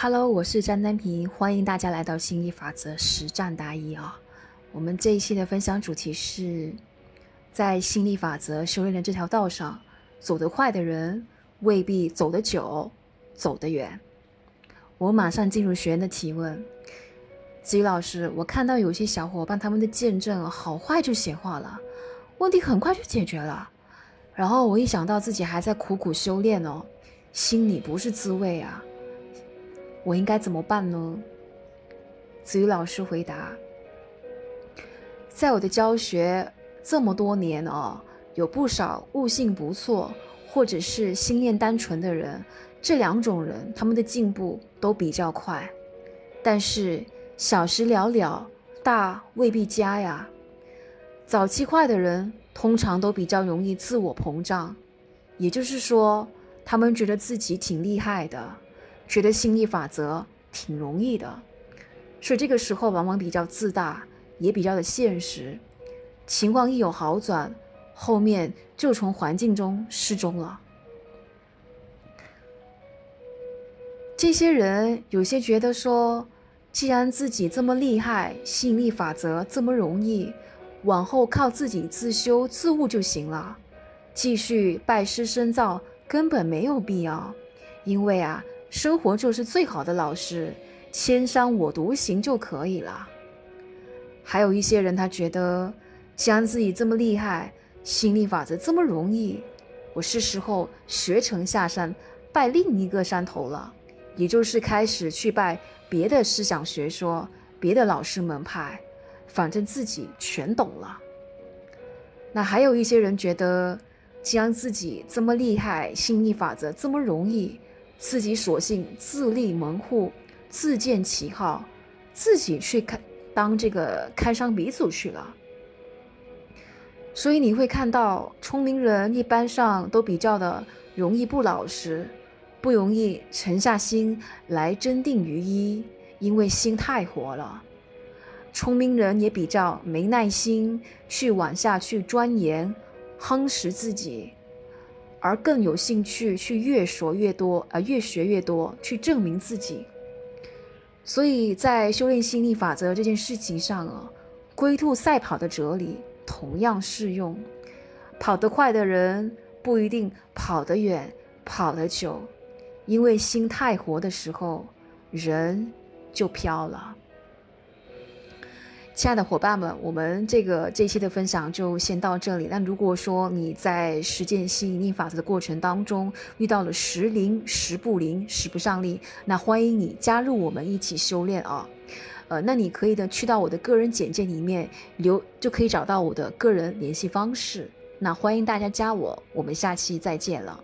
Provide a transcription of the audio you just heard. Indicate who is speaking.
Speaker 1: Hello，我是张丹平，欢迎大家来到心理法则实战答疑啊。我们这一期的分享主题是在心理法则修炼的这条道上，走得快的人未必走得久，走得远。我马上进入学员的提问：子怡老师，我看到有些小伙伴他们的见证好快就显化了，问题很快就解决了，然后我一想到自己还在苦苦修炼哦，心里不是滋味啊。我应该怎么办呢？子瑜老师回答：“在我的教学这么多年哦，有不少悟性不错或者是心念单纯的人，这两种人他们的进步都比较快，但是小时了了，大未必佳呀。早期快的人通常都比较容易自我膨胀，也就是说，他们觉得自己挺厉害的。”觉得心理法则挺容易的，所以这个时候往往比较自大，也比较的现实。情况一有好转，后面就从环境中失踪了。这些人有些觉得说，既然自己这么厉害，吸引力法则这么容易，往后靠自己自修自悟就行了，继续拜师深造根本没有必要，因为啊。生活就是最好的老师，千山我独行就可以了。还有一些人，他觉得既然自己这么厉害，心理法则这么容易，我是时候学成下山，拜另一个山头了，也就是开始去拜别的思想学说、别的老师门派，反正自己全懂了。那还有一些人觉得，既然自己这么厉害，心理法则这么容易。自己索性自立门户，自建旗号，自己去开当这个开商鼻祖去了。所以你会看到，聪明人一般上都比较的容易不老实，不容易沉下心来真定于一，因为心太活了。聪明人也比较没耐心去往下去钻研，夯实自己。而更有兴趣去越说越多，啊，越学越多，去证明自己。所以在修炼心力法则这件事情上啊，龟兔赛跑的哲理同样适用。跑得快的人不一定跑得远、跑得久，因为心太活的时候，人就飘了。亲爱的伙伴们，我们这个这期的分享就先到这里。那如果说你在实践吸引力法则的过程当中遇到了时灵时不灵、使不上力，那欢迎你加入我们一起修炼啊！呃，那你可以的去到我的个人简介里面留，就可以找到我的个人联系方式。那欢迎大家加我，我们下期再见了。